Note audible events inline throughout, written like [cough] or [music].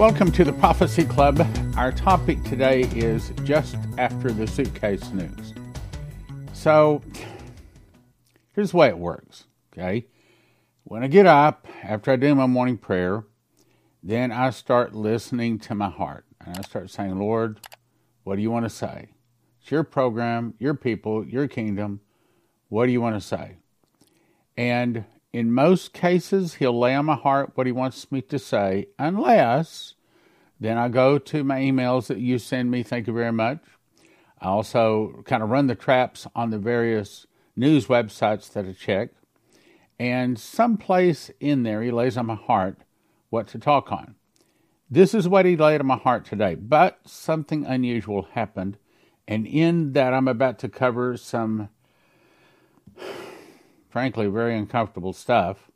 Welcome to the Prophecy Club. Our topic today is just after the suitcase nukes. So, here's the way it works, okay? When I get up, after I do my morning prayer, then I start listening to my heart. And I start saying, Lord, what do you want to say? It's your program, your people, your kingdom. What do you want to say? And in most cases, he'll lay on my heart what he wants me to say, unless then I go to my emails that you send me. Thank you very much. I also kind of run the traps on the various news websites that I check. And someplace in there, he lays on my heart what to talk on. This is what he laid on my heart today. But something unusual happened. And in that, I'm about to cover some frankly, very uncomfortable stuff.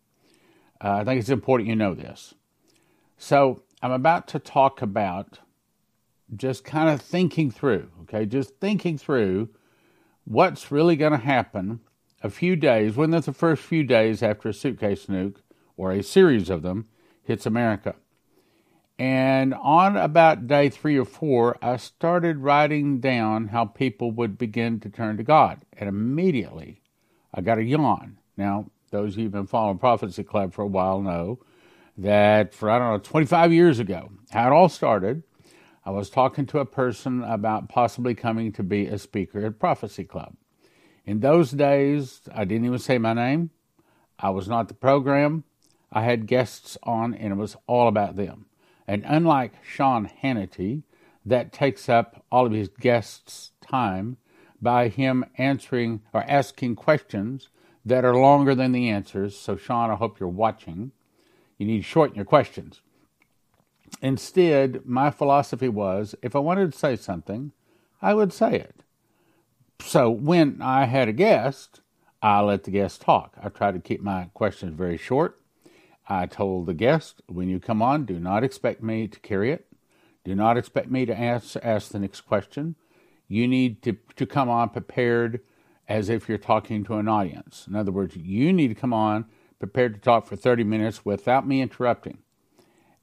Uh, I think it's important you know this. So, I'm about to talk about just kind of thinking through, okay, just thinking through what's really going to happen a few days, when the first few days after a suitcase nuke, or a series of them, hits America. And on about day three or four, I started writing down how people would begin to turn to God. And immediately I got a yawn. Now, those of you who've been following Prophecy Club for a while know that for, I don't know, 25 years ago, how it all started, I was talking to a person about possibly coming to be a speaker at Prophecy Club. In those days, I didn't even say my name. I was not the program. I had guests on, and it was all about them. And unlike Sean Hannity, that takes up all of his guests' time, by him answering or asking questions that are longer than the answers. So, Sean, I hope you're watching. You need to shorten your questions. Instead, my philosophy was if I wanted to say something, I would say it. So, when I had a guest, I let the guest talk. I tried to keep my questions very short. I told the guest, when you come on, do not expect me to carry it. Do not expect me to ask, ask the next question you need to, to come on prepared as if you're talking to an audience. In other words, you need to come on prepared to talk for 30 minutes without me interrupting.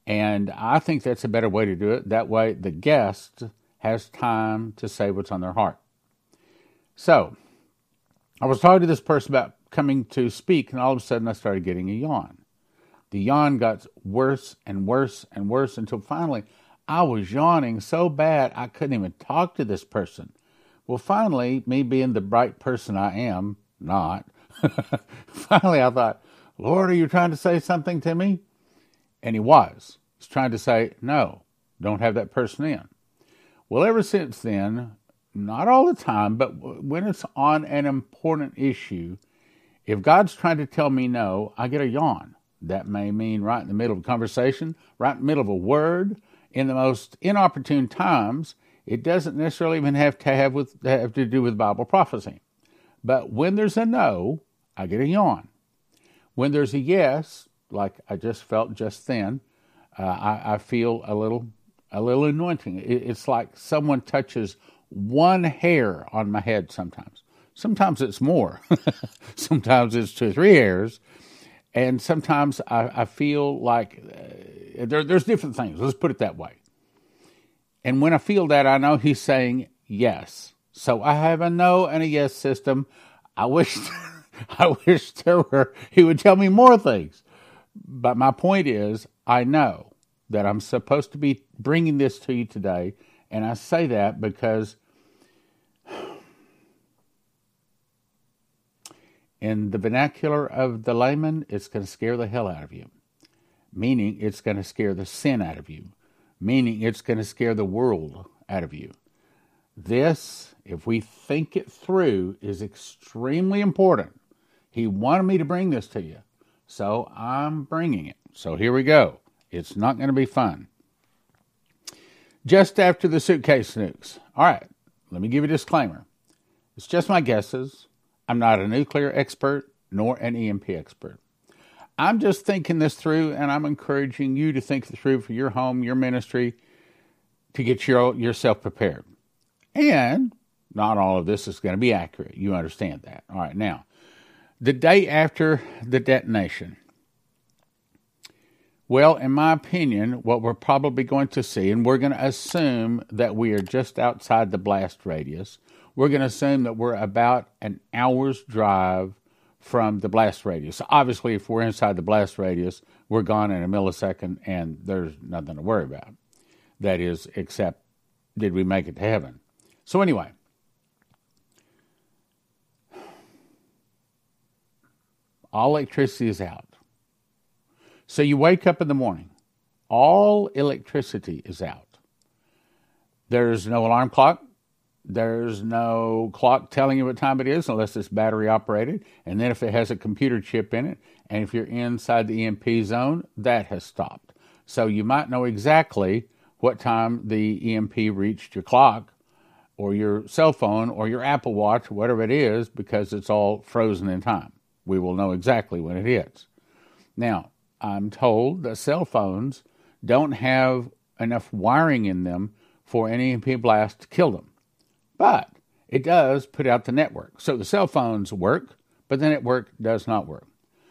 And I think that's a better way to do it. That way, the guest has time to say what's on their heart. So, I was talking to this person about coming to speak, and all of a sudden I started getting a yawn. The yawn got worse and worse and worse until finally I was yawning so bad I couldn't even talk to this person. Well, finally, me being the bright person I am, not, [laughs] finally I thought, Lord, are you trying to say something to me? And he was. He's trying to say, no, don't have that person in. Well, ever since then, not all the time, but when it's on an important issue, if God's trying to tell me no, I get a yawn. That may mean right in the middle of a conversation, right in the middle of a word, in the most inopportune times, it doesn't necessarily even have to have with have to do with Bible prophecy. But when there's a no, I get a yawn. When there's a yes, like I just felt just then, uh, I, I, feel a little a little anointing. It, it's like someone touches one hair on my head. Sometimes, sometimes it's more. [laughs] sometimes it's two or three hairs, and sometimes I, I feel like. Uh, there, there's different things. Let's put it that way. And when I feel that, I know he's saying yes. So I have a no and a yes system. I wish, [laughs] I wish there were, he would tell me more things. But my point is, I know that I'm supposed to be bringing this to you today. And I say that because in the vernacular of the layman, it's going to scare the hell out of you meaning it's going to scare the sin out of you, meaning it's going to scare the world out of you. This, if we think it through, is extremely important. He wanted me to bring this to you, so I'm bringing it. So here we go. It's not going to be fun. Just after the suitcase nukes. All right, let me give you a disclaimer. It's just my guesses. I'm not a nuclear expert nor an EMP expert. I'm just thinking this through, and I'm encouraging you to think through for your home, your ministry, to get your, yourself prepared. And not all of this is going to be accurate. You understand that. All right, now, the day after the detonation, Well, in my opinion, what we're probably going to see, and we're going to assume that we are just outside the blast radius, we're going to assume that we're about an hour's drive from the blast radius. Obviously, if we're inside the blast radius, we're gone in a millisecond and there's nothing to worry about. That is, except did we make it to heaven? So, anyway, all electricity is out. So you wake up in the morning, all electricity is out. There's no alarm clock. There's no clock telling you what time it is unless it's battery operated. And then if it has a computer chip in it, and if you're inside the EMP zone, that has stopped. So you might know exactly what time the EMP reached your clock or your cell phone or your Apple Watch, whatever it is, because it's all frozen in time. We will know exactly when it hits. Now, I'm told that cell phones don't have enough wiring in them for an EMP blast to kill them. But it does put out the network. So the cell phones work, but the network does not work.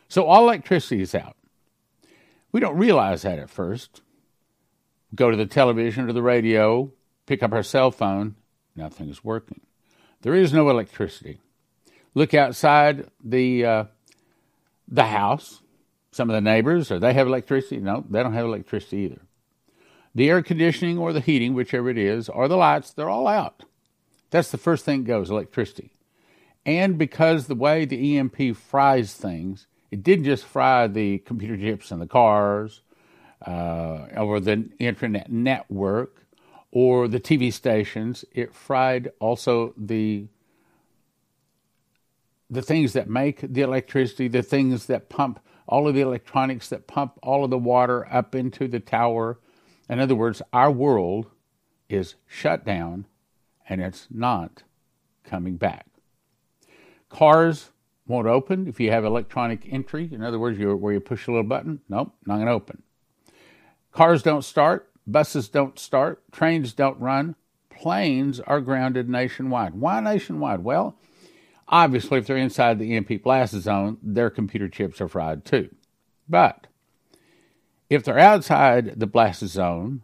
So all electricity is out. We don't realize that at first. Go to the television or the radio, pick up our cell phone, nothing is working. There is no electricity. Look outside the uh, the house, some of the neighbors, or they have electricity? No, they don't have electricity either. The air conditioning or the heating, whichever it is, or the lights, they're all out. That's the first thing that goes electricity. And because the way the EMP fries things, it didn't just fry the computer chips in the cars uh, or the internet network or the TV stations, it fried also the the things that make the electricity, the things that pump all of the electronics that pump all of the water up into the tower. In other words, our world is shut down and it's not coming back. Cars won't open if you have electronic entry. In other words, where you push a little button. Nope, not going to open. Cars don't start. Buses don't start. Trains don't run. Planes are grounded nationwide. Why nationwide? Well, Obviously, if they're inside the EMP blast zone, their computer chips are fried too. But if they're outside the blast zone,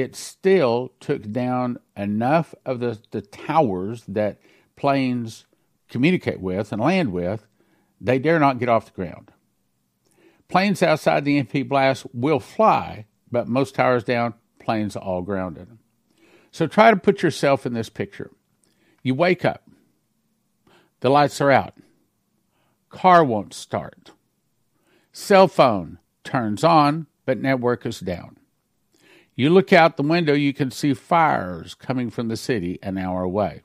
it still took down enough of the, the towers that planes communicate with and land with, they dare not get off the ground. Planes outside the EMP blast will fly, but most towers down, planes all grounded. So try to put yourself in this picture. You wake up, the lights are out. Car won't start. Cell phone turns on, but network is down. You look out the window, you can see fires coming from the city an hour away.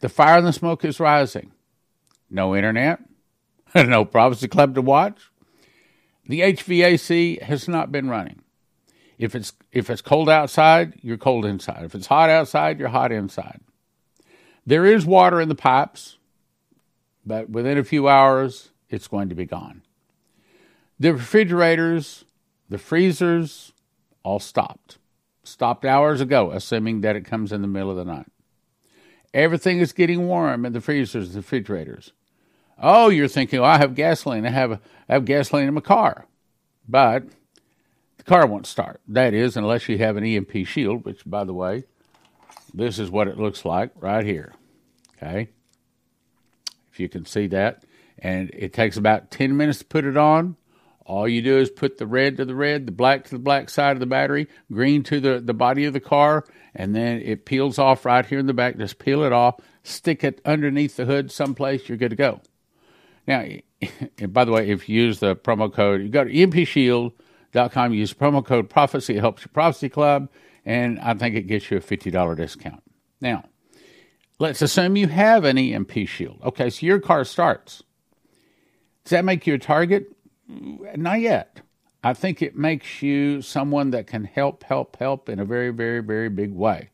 The fire and the smoke is rising. No internet, [laughs] no prophecy club to watch. The HVAC has not been running. If it's if it's cold outside, you're cold inside. If it's hot outside, you're hot inside. There is water in the pipes, but within a few hours, it's going to be gone. The refrigerators, the freezers, all stopped. Stopped hours ago, assuming that it comes in the middle of the night. Everything is getting warm in the freezers, the refrigerators. Oh, you're thinking, I have gasoline. I have, I have gasoline in my car. But the car won't start. That is, unless you have an EMP shield, which, by the way, this is what it looks like right here. Okay. If you can see that. And it takes about 10 minutes to put it on. All you do is put the red to the red, the black to the black side of the battery, green to the, the body of the car, and then it peels off right here in the back. Just peel it off, stick it underneath the hood someplace, you're good to go. Now, [laughs] by the way, if you use the promo code, you go to empshield.com, use promo code prophecy, it helps your prophecy club and I think it gets you a $50 discount. Now, let's assume you have an EMP shield. Okay, so your car starts. Does that make you a target? Not yet. I think it makes you someone that can help, help, help in a very, very, very big way.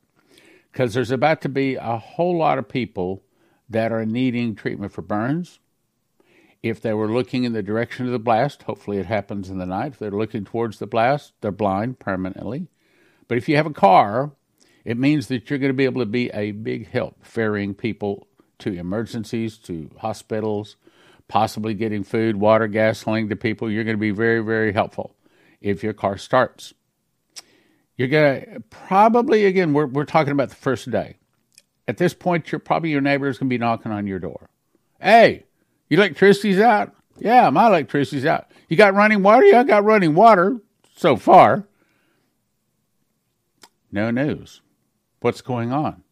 Because there's about to be a whole lot of people that are needing treatment for burns. If they were looking in the direction of the blast, hopefully it happens in the night. If they're looking towards the blast, they're blind permanently. But if you have a car, it means that you're going to be able to be a big help ferrying people to emergencies, to hospitals, possibly getting food, water, gasoline to people. You're going to be very, very helpful. if your car starts. You're going to probably, again, we're, we're talking about the first day. At this point, you're probably your neighbor is going to be knocking on your door. Hey, your electricity's out? Yeah, my electricity's out. You got running water? Yeah, I got running water so far. No news. What's going on?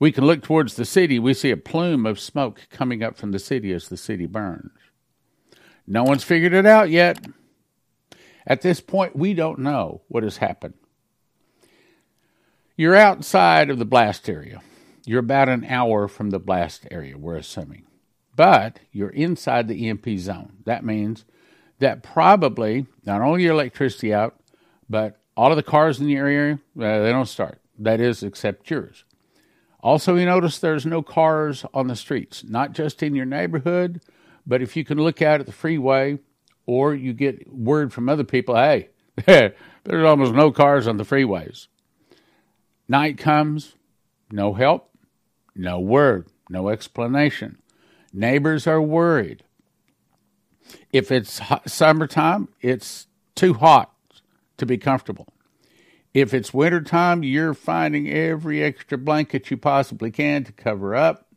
We can look towards the city. We see a plume of smoke coming up from the city as the city burns. No one's figured it out yet. At this point, we don't know what has happened. You're outside of the blast area. You're about an hour from the blast area, we're assuming. But you're inside the EMP zone. That means that probably not only your electricity out, but all of the cars in the area, uh, they don't start. That is, except yours. Also, you notice there's no cars on the streets, not just in your neighborhood, but if you can look out at the freeway or you get word from other people, hey, [laughs] there's almost no cars on the freeways. Night comes, no help, no word, no explanation. Neighbors are worried. If it's hot, summertime, it's too hot to be comfortable. If it's wintertime, you're finding every extra blanket you possibly can to cover up.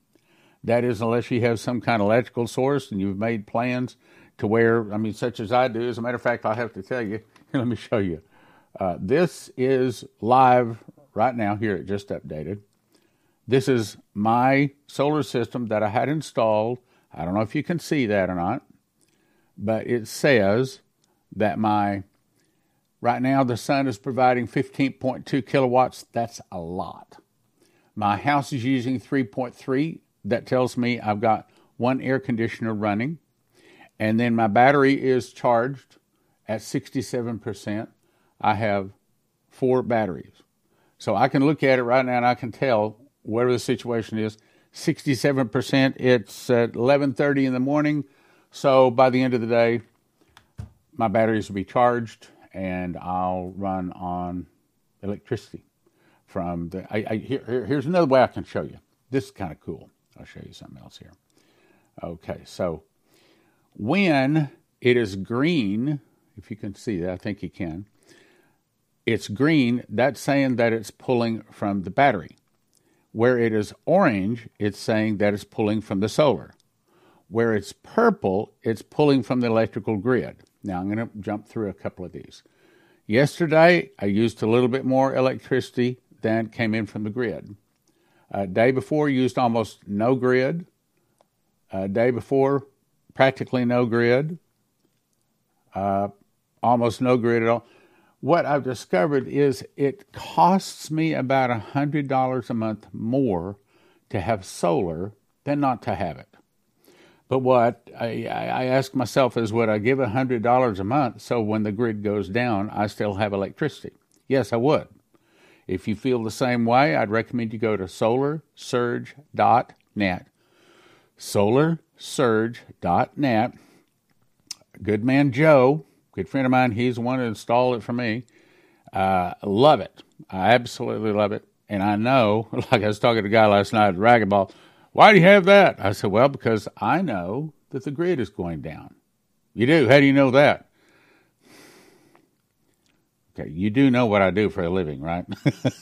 That is, unless you have some kind of electrical source and you've made plans to where, I mean, such as I do. As a matter of fact, I have to tell you, [laughs] let me show you. Uh, this is live right now here it just updated. This is my solar system that I had installed. I don't know if you can see that or not, but it says that my right now the sun is providing 15.2 kilowatts. That's a lot. My house is using 3.3. That tells me I've got one air conditioner running. And then my battery is charged at 67%. I have four batteries. So I can look at it right now and I can tell whatever the situation is. 67%, it's at 11:30 in the morning. So by the end of the day, my batteries will be charged and I'll run on electricity from the I, I here, here's another way I can show you. This is kind of cool. I'll show you something else here. Okay, so when it is green, if you can see that, I think you can it's green, that's saying that it's pulling from the battery. Where it is orange, it's saying that it's pulling from the solar. Where it's purple, it's pulling from the electrical grid. Now I'm going to jump through a couple of these. Yesterday, I used a little bit more electricity than came in from the grid. Uh, day before, used almost no grid. Uh, day before, practically no grid. Uh, almost no grid at all what I've discovered is it costs me about $100 a month more to have solar than not to have it. But what I, I ask myself is would I give $100 a month so when the grid goes down, I still have electricity? Yes, I would. If you feel the same way, I'd recommend you go to solarsurge.net. Solarsurge.net. Good man Joe good friend of mine. He's the one who installed it for me. Uh, love it. I absolutely love it. And I know, [laughs] like I was talking to a guy last night at Racquetball, why do you have that? I said, well, because I know that the grid is going down. You do? How do you know that? Okay, you do know what I do for a living, right?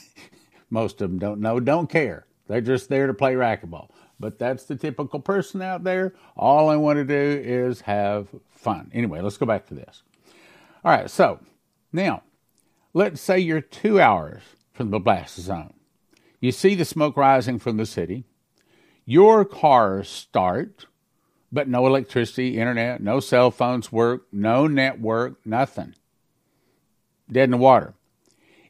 [laughs] Most of them don't know, don't care. They're just there to play racquetball. But that's the typical person out there. All I want to do is have fun. Anyway, let's go back to this. All right, so now let's say you're two hours from the blast zone. You see the smoke rising from the city. Your cars start, but no electricity, internet, no cell phones work, no network, nothing. Dead in the water.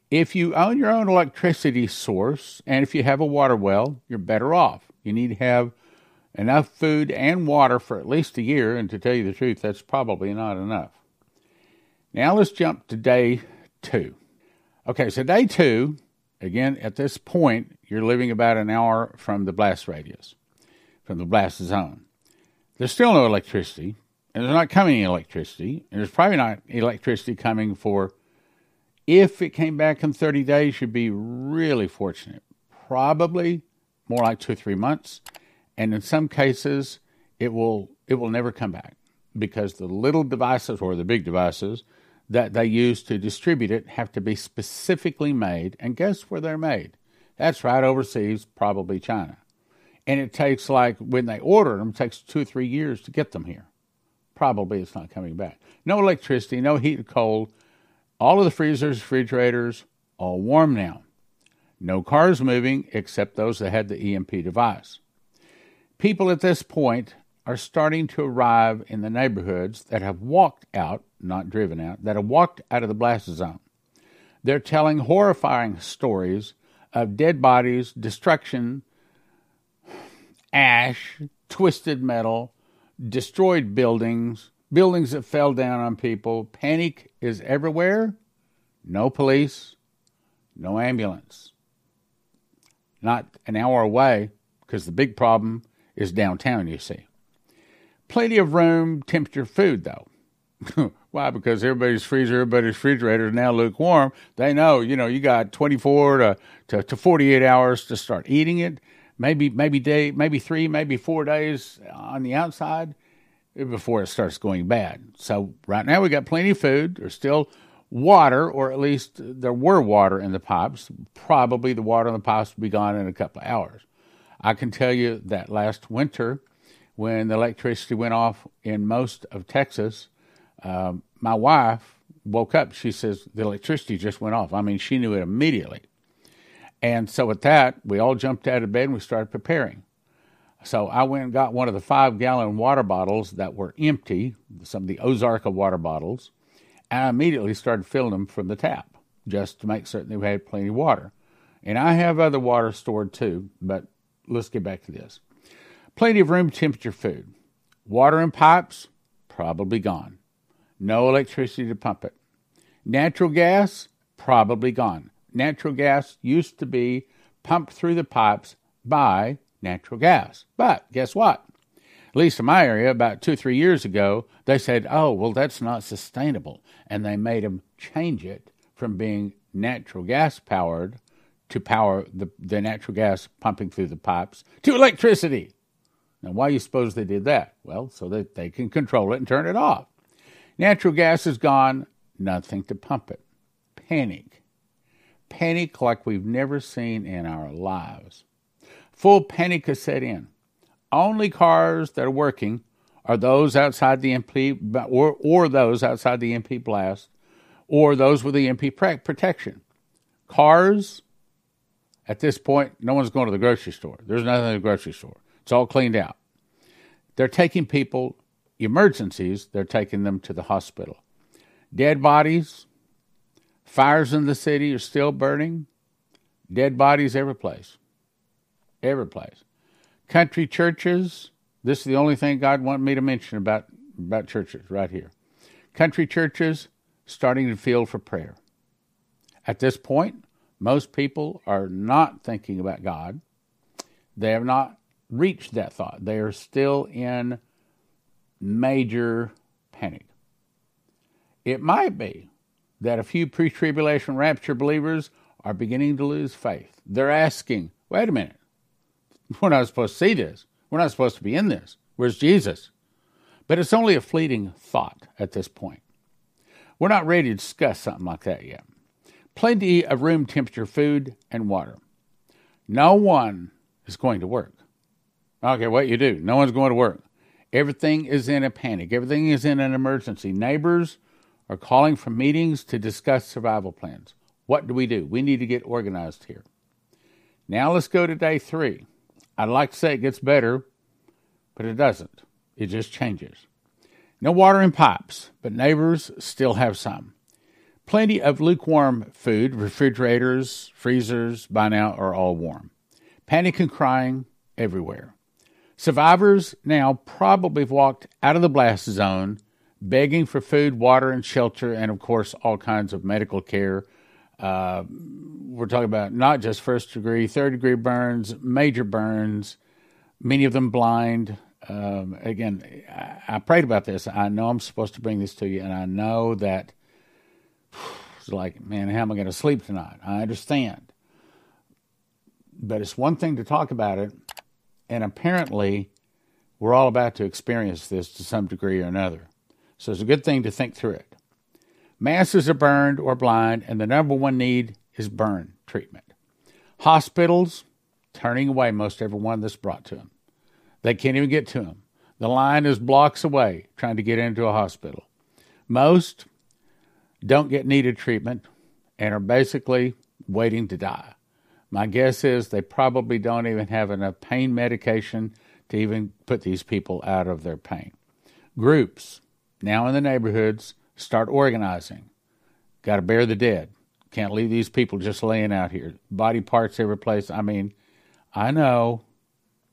If you own your own electricity source and if you have a water well, you're better off. You need to have enough food and water for at least a year, and to tell you the truth, that's probably not enough. Now let's jump to day two. Okay, so day two, again, at this point, you're living about an hour from the blast radius, from the blast zone. There's still no electricity, and there's not coming electricity, and there's probably not electricity coming for, if it came back in 30 days, you'd be really fortunate. Probably more like two or three months, and in some cases, it will it will never come back because the little devices or the big devices that they use to distribute it have to be specifically made. And guess where they're made? That's right overseas, probably China. And it takes like when they order them, takes two or three years to get them here. Probably it's not coming back. No electricity, no heat or cold. All of the freezers, refrigerators, all warm now. No cars moving except those that had the EMP device. People at this point are starting to arrive in the neighborhoods that have walked out, not driven out, that have walked out of the blast zone. They're telling horrifying stories of dead bodies, destruction, ash, twisted metal, destroyed buildings, buildings that fell down on people. Panic is everywhere. No police, no ambulance. Not an hour away, because the big problem is downtown, you see. Plenty of room temperature food, though. [laughs] Why? Because everybody's freezer, everybody's refrigerator is now lukewarm. They know, you know, you got 24 to, to, to 48 hours to start eating it. Maybe, maybe day, maybe three, maybe four days on the outside before it starts going bad. So right now we got plenty of food. There's still water, or at least there were water in the pipes. Probably the water in the pipes will be gone in a couple of hours. I can tell you that last winter when the electricity went off in most of Texas, um, my wife woke up. She says the electricity just went off. I mean, she knew it immediately. And so with that, we all jumped out of bed and we started preparing. So I went and got one of the five gallon water bottles that were empty, some of the Ozarka water bottles, and I immediately started filling them from the tap just to make certain that we had plenty of water. And I have other water stored too, but let's get back to this. Plenty of room temperature food. Water in pipes, probably gone. No electricity to pump it. Natural gas, probably gone. Natural gas used to be pumped through the pipes by natural gas. But guess what? At least in my area, about two three years ago, they said, oh, well, that's not sustainable. And they made them change it from being natural gas powered to power the, the natural gas pumping through the pipes to electricity. Now, why do you suppose they did that? Well, so that they can control it and turn it off. Natural gas is gone, nothing to pump it. Panic. Panic like we've never seen in our lives. Full panic has set in. Only cars that are working are those outside the EMP or, or those outside the EMP blast or those with the EMP protection. Cars, at this point, no one's going to the grocery store. There's nothing in the grocery store. It's all cleaned out. They're taking people, emergencies, they're taking them to the hospital. Dead bodies, fires in the city are still burning. Dead bodies every place. Every place. Country churches, this is the only thing God wanted me to mention about, about churches right here. Country churches starting to feel for prayer. At this point, most people are not thinking about God. They have not reached that thought. They are still in major panic. It might be that a few pre tribulation rapture believers are beginning to lose faith. They're asking, wait a minute, we're not supposed to see this. We're not supposed to be in this. Where's Jesus? But it's only a fleeting thought at this point. We're not ready to discuss something like that yet. Plenty of room temperature food and water. No one is going to work. Okay, what you do? No one's going to work. Everything is in a panic. Everything is in an emergency. Neighbors are calling for meetings to discuss survival plans. What do we do? We need to get organized here. Now let's go to day three. I'd like to say it gets better, but it doesn't. It just changes. No water in pipes, but neighbors still have some. Plenty of lukewarm food, refrigerators, freezers by now are all warm. Panic and crying everywhere. Survivors now probably have walked out of the blast zone begging for food, water, and shelter, and of course, all kinds of medical care. Uh, we're talking about not just first degree, third degree burns, major burns, many of them blind. Um, again, I, I, prayed about this. I know I'm supposed to bring this to you, and I know that [sighs] it's like, man, how am I going to sleep tonight? I understand. But it's one thing to talk about it, and apparently, we're all about to experience this to some degree or another. So it's a good thing to think through it. Masses are burned or blind, and the number one need is burn treatment. Hospitals turning away most everyone that's brought to them. They can't even get to them. The line is blocks away trying to get into a hospital. Most don't get needed treatment and are basically waiting to die. My guess is they probably don't even have enough pain medication to even put these people out of their pain. Groups now in the neighborhoods start organizing. Got to bury the dead. Can't leave these people just laying out here. Body parts every place. I mean, I know,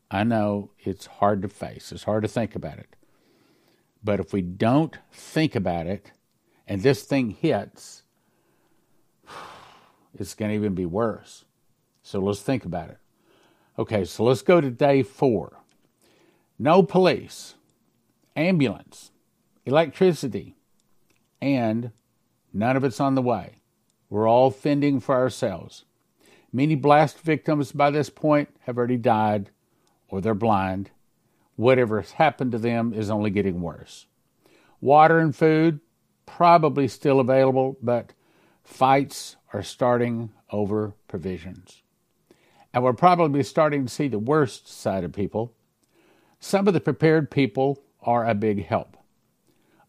I know it's hard to face. It's hard to think about it. But if we don't think about it and this thing hits, [sighs] it's going to even be worse. So let's think about it. Okay, so let's go to day four. No police, ambulance, electricity, and none of it's on the way. We're all fending for ourselves. Many blast victims by this point have already died or they're blind. Whatever has happened to them is only getting worse. Water and food, probably still available, but fights are starting over provisions. And we're probably starting to see the worst side of people. Some of the prepared people are a big help.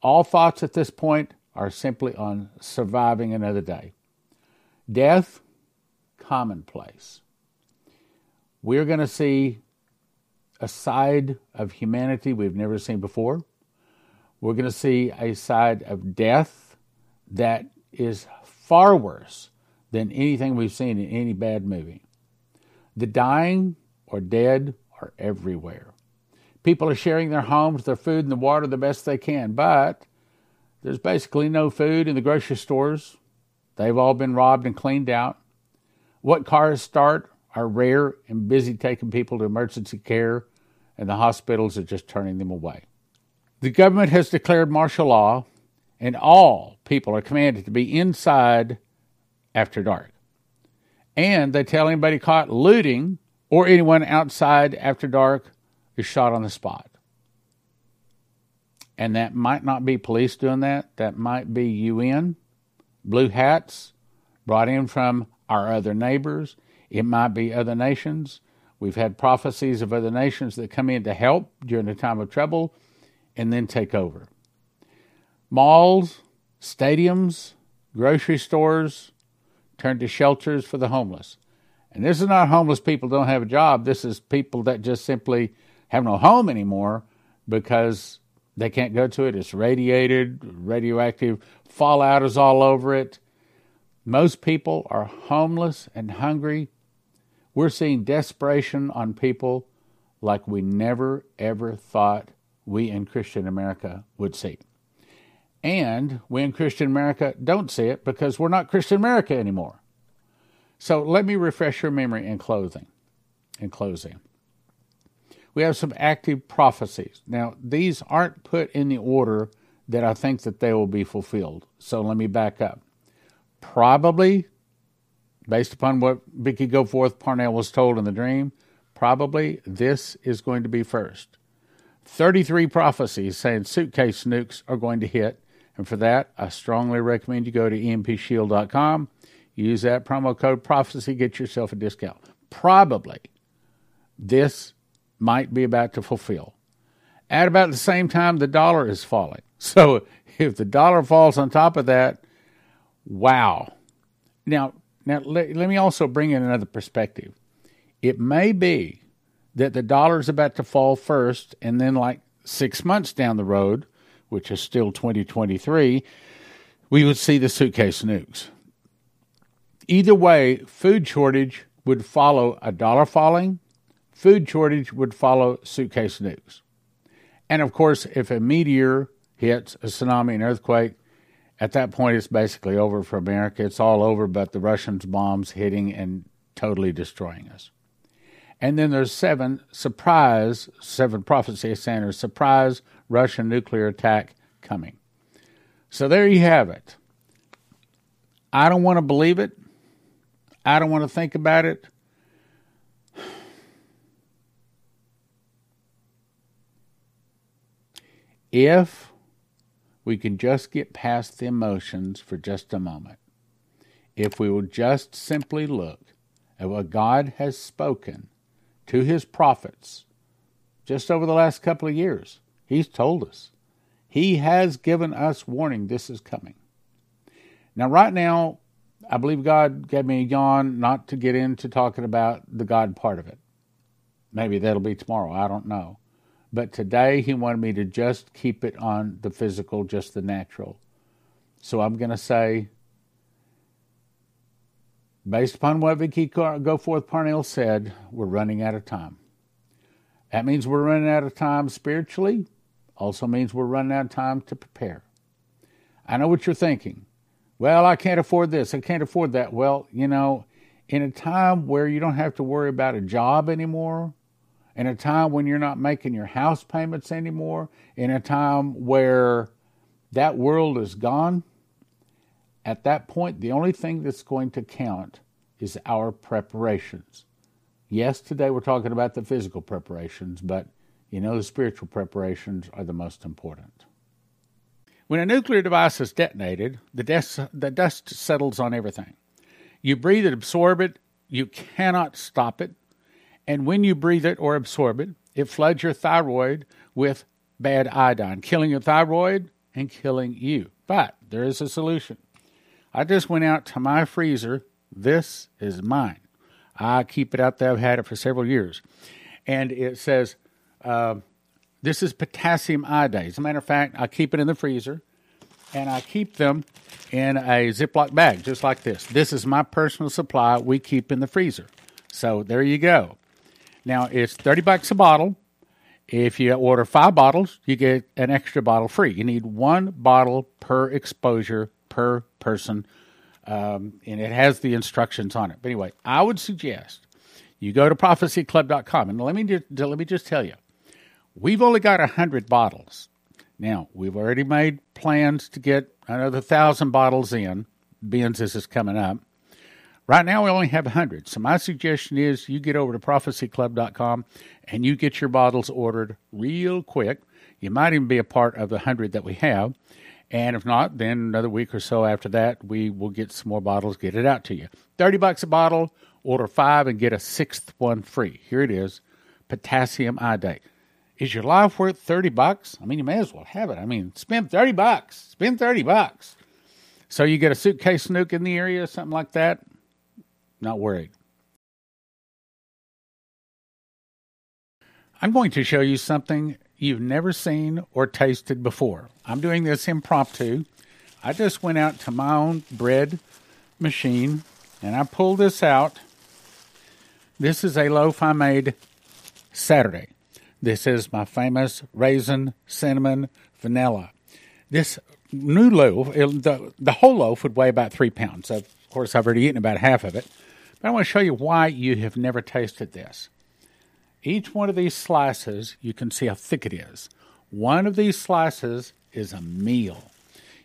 All thoughts at this point are simply on surviving another day. Death, commonplace. We're going to see a side of humanity we've never seen before. We're going to see a side of death that is far worse than anything we've seen in any bad movie. The dying or dead are everywhere. People are sharing their homes, their food, and the water the best they can, but there's basically no food in the grocery stores. They've all been robbed and cleaned out. What cars start are rare and busy taking people to emergency care, and the hospitals are just turning them away. The government has declared martial law, and all people are commanded to be inside after dark. And they tell anybody caught looting or anyone outside after dark is shot on the spot. And that might not be police doing that, that might be UN, blue hats brought in from our other neighbors. It might be other nations. We've had prophecies of other nations that come in to help during a time of trouble and then take over. Malls, stadiums, grocery stores turn to shelters for the homeless. And this is not homeless people don't have a job. This is people that just simply have no home anymore because they can't go to it. It's radiated, radioactive fallout is all over it. Most people are homeless and hungry. We're seeing desperation on people like we never ever thought we in Christian America would see. And we in Christian America don't see it because we're not Christian America anymore. So let me refresh your memory in closing. In closing. We have some active prophecies. Now, these aren't put in the order that I think that they will be fulfilled. So let me back up. Probably, based upon what Vicky Goforth Parnell was told in the dream, probably this is going to be first. 33 prophecies saying suitcase nukes are going to hit. And for that, I strongly recommend you go to empshield.com, use that promo code prophecy, get yourself a discount. Probably this might be about to fulfill. At about the same time, the dollar is falling. [laughs] So if the dollar falls on top of that, wow. Now, now let, let me also bring in another perspective. It may be that the dollar is about to fall first, and then, like six months down the road, which is still 2023, we would see the suitcase nukes. Either way, food shortage would follow a dollar falling, food shortage would follow suitcase nukes. And of course, if a meteor hits, a tsunami, an earthquake, at that point it's basically over for America. It's all over, but the Russians' bombs hitting and totally destroying us. And then there's seven surprise, seven prophecy centers, surprise Russian nuclear attack coming. So there you have it. I don't want to believe it. I don't want to think about it. If we can just get past the emotions for just a moment. If we will just simply look at what God has spoken to his prophets just over the last couple of years, he's told us. He has given us warning this is coming. Now, right now, I believe God gave me a yawn not to get into talking about the God part of it. Maybe that'll be tomorrow. I don't know. But today he wanted me to just keep it on the physical, just the natural. So I'm going to say, based upon what Vicky Goforth Parnell said, we're running out of time. That means we're running out of time spiritually, also means we're running out of time to prepare. I know what you're thinking. Well, I can't afford this, I can't afford that. Well, you know, in a time where you don't have to worry about a job anymore, in a time when you're not making your house payments anymore, in a time where that world is gone, at that point, the only thing that's going to count is our preparations. Yes, today we're talking about the physical preparations, but you know the spiritual preparations are the most important. When a nuclear device is detonated, the, des- the dust settles on everything. You breathe it, absorb it, you cannot stop it. And when you breathe it or absorb it, it floods your thyroid with bad iodine, killing your thyroid and killing you. But there is a solution. I just went out to my freezer. This is mine. I keep it out there. I've had it for several years. And it says, uh, this is potassium iodide. As a matter of fact, I keep it in the freezer and I keep them in a Ziploc bag, just like this. This is my personal supply we keep in the freezer. So there you go. Now it's 30 bucks a bottle. If you order five bottles, you get an extra bottle free. You need one bottle per exposure per person, um, and it has the instructions on it. But anyway, I would suggest you go to prophecyclub.com and let me just, let me just tell you, we've only got hundred bottles. Now we've already made plans to get another thousand bottles in. Being this is coming up, Right now, we only have 100. So, my suggestion is you get over to prophecyclub.com and you get your bottles ordered real quick. You might even be a part of the 100 that we have. And if not, then another week or so after that, we will get some more bottles, get it out to you. 30 bucks a bottle, order five and get a sixth one free. Here it is potassium iodate. Is your life worth 30 bucks? I mean, you may as well have it. I mean, spend 30 bucks. Spend 30 bucks. So you get a suitcase nuke in the area, something like that. Not worried. I'm going to show you something you've never seen or tasted before. I'm doing this impromptu. I just went out to my own bread machine and I pulled this out. This is a loaf I made Saturday. This is my famous raisin, cinnamon, vanilla. This new loaf, the, the whole loaf would weigh about three pounds. Of course, I've already eaten about half of it. But I want to show you why you have never tasted this. Each one of these slices, you can see how thick it is. One of these slices is a meal.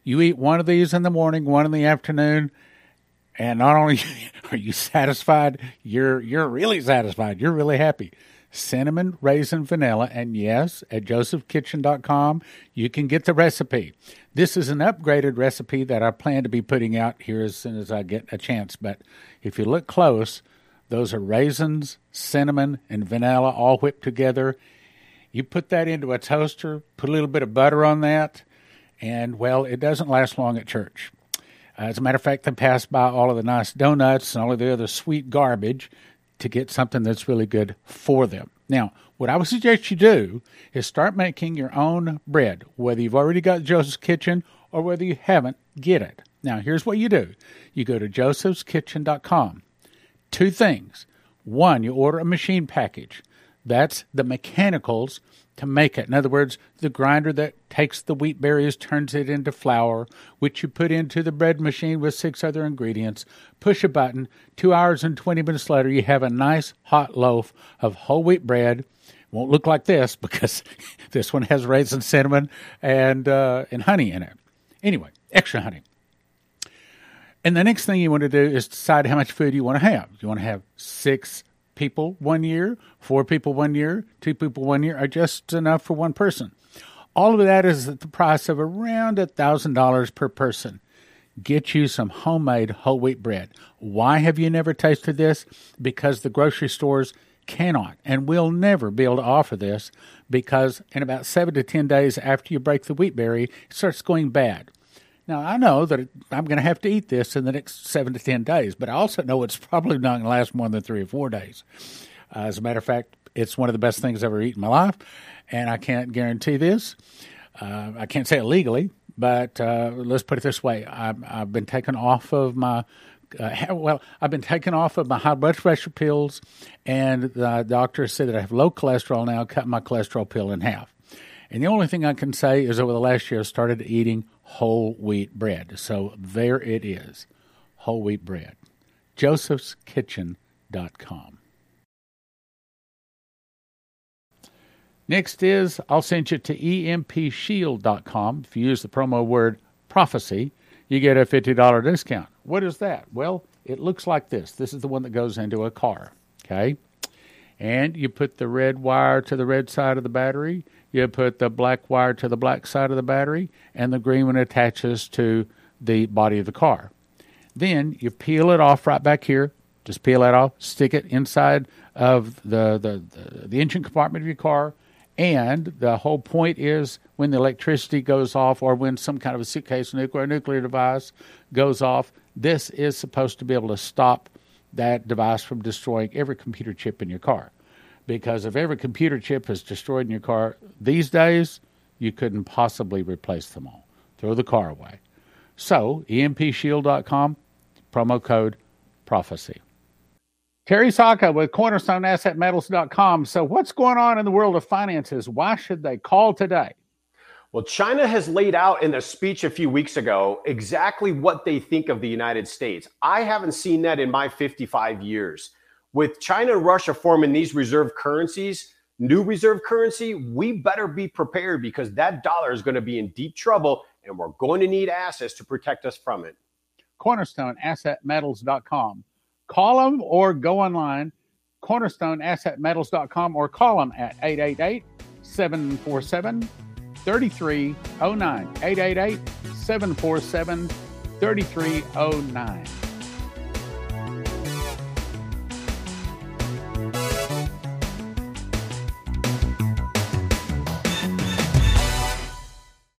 You eat one of these in the morning, one in the afternoon, and not only [laughs] are you satisfied, you're you're really satisfied. You're really happy. Cinnamon, raisin, vanilla, and yes, at josephskitchen.com, you can get the recipe. This is an upgraded recipe that I plan to be putting out here as soon as I get a chance, but if you look close, those are raisins, cinnamon, and vanilla all whipped together. You put that into a toaster, put a little bit of butter on that, and well, it doesn't last long at church. Uh, as a matter of fact, they pass by all of the nice donuts and all of the other sweet garbage to get something that's really good for them. Now, what I would suggest you do is start making your own bread, whether you've already got Joseph's Kitchen or whether you haven't, get it. Now, here's what you do you go to josephskitchen.com. Two things. One, you order a machine package. That's the mechanicals to make it. In other words, the grinder that takes the wheat berries, turns it into flour, which you put into the bread machine with six other ingredients. Push a button. Two hours and 20 minutes later, you have a nice hot loaf of whole wheat bread. Won't look like this [laughs] because this one has raisin, cinnamon, and uh, and honey in it. Anyway, extra honey. And the next thing you want to do is decide how much food you want to have. You want to have six people one year, four people one year, two people one year, or just enough for one person. All of that is at the price of around $1,000 per person. Get you some homemade whole wheat bread. Why have you never tasted this? Because the grocery stores cannot and will never be able to offer this because in about seven to 10 days after you break the wheat berry, it starts going bad. Now, I know that I'm going to have to eat this in the next seven to 10 days, but I also know it's probably not going to last more than three or four days. Uh, as a matter of fact, it's one of the best things I've ever eaten in my life, and I can't guarantee this. Uh, I can't say it legally, but uh, let's put it this way: I've, I've been taken off of my uh, well, I've been taken off of my high blood pressure pills, and the doctor said that I have low cholesterol now. Cut my cholesterol pill in half, and the only thing I can say is over the last year I started eating whole wheat bread. So there it is, whole wheat bread. Joseph'sKitchen.com. Next is I'll send you to empshield.com. If you use the promo word prophecy, you get a $50 discount. What is that? Well, it looks like this. This is the one that goes into a car, okay? And you put the red wire to the red side of the battery, you put the black wire to the black side of the battery, and the green one attaches to the body of the car. Then you peel it off right back here. Just peel that off, stick it inside of the, the, the, the engine compartment of your car, and the whole point is when the electricity goes off or when some kind of a suitcase nuclear nuclear device goes off, this is supposed to be able to stop that device from destroying every computer chip in your car. Because if every computer chip is destroyed in your car these days, you couldn't possibly replace them all. Throw the car away. So, empshield.com, promo code prophecy. Terry Sacka with CornerstoneAssetMetals.com. So, what's going on in the world of finances? Why should they call today? Well, China has laid out in a speech a few weeks ago exactly what they think of the United States. I haven't seen that in my 55 years. With China and Russia forming these reserve currencies, new reserve currency, we better be prepared because that dollar is going to be in deep trouble and we're going to need assets to protect us from it. CornerstoneAssetMetals.com Call them or go online, cornerstoneassetmetals.com, or call them at 888 747 3309. 888 747 3309.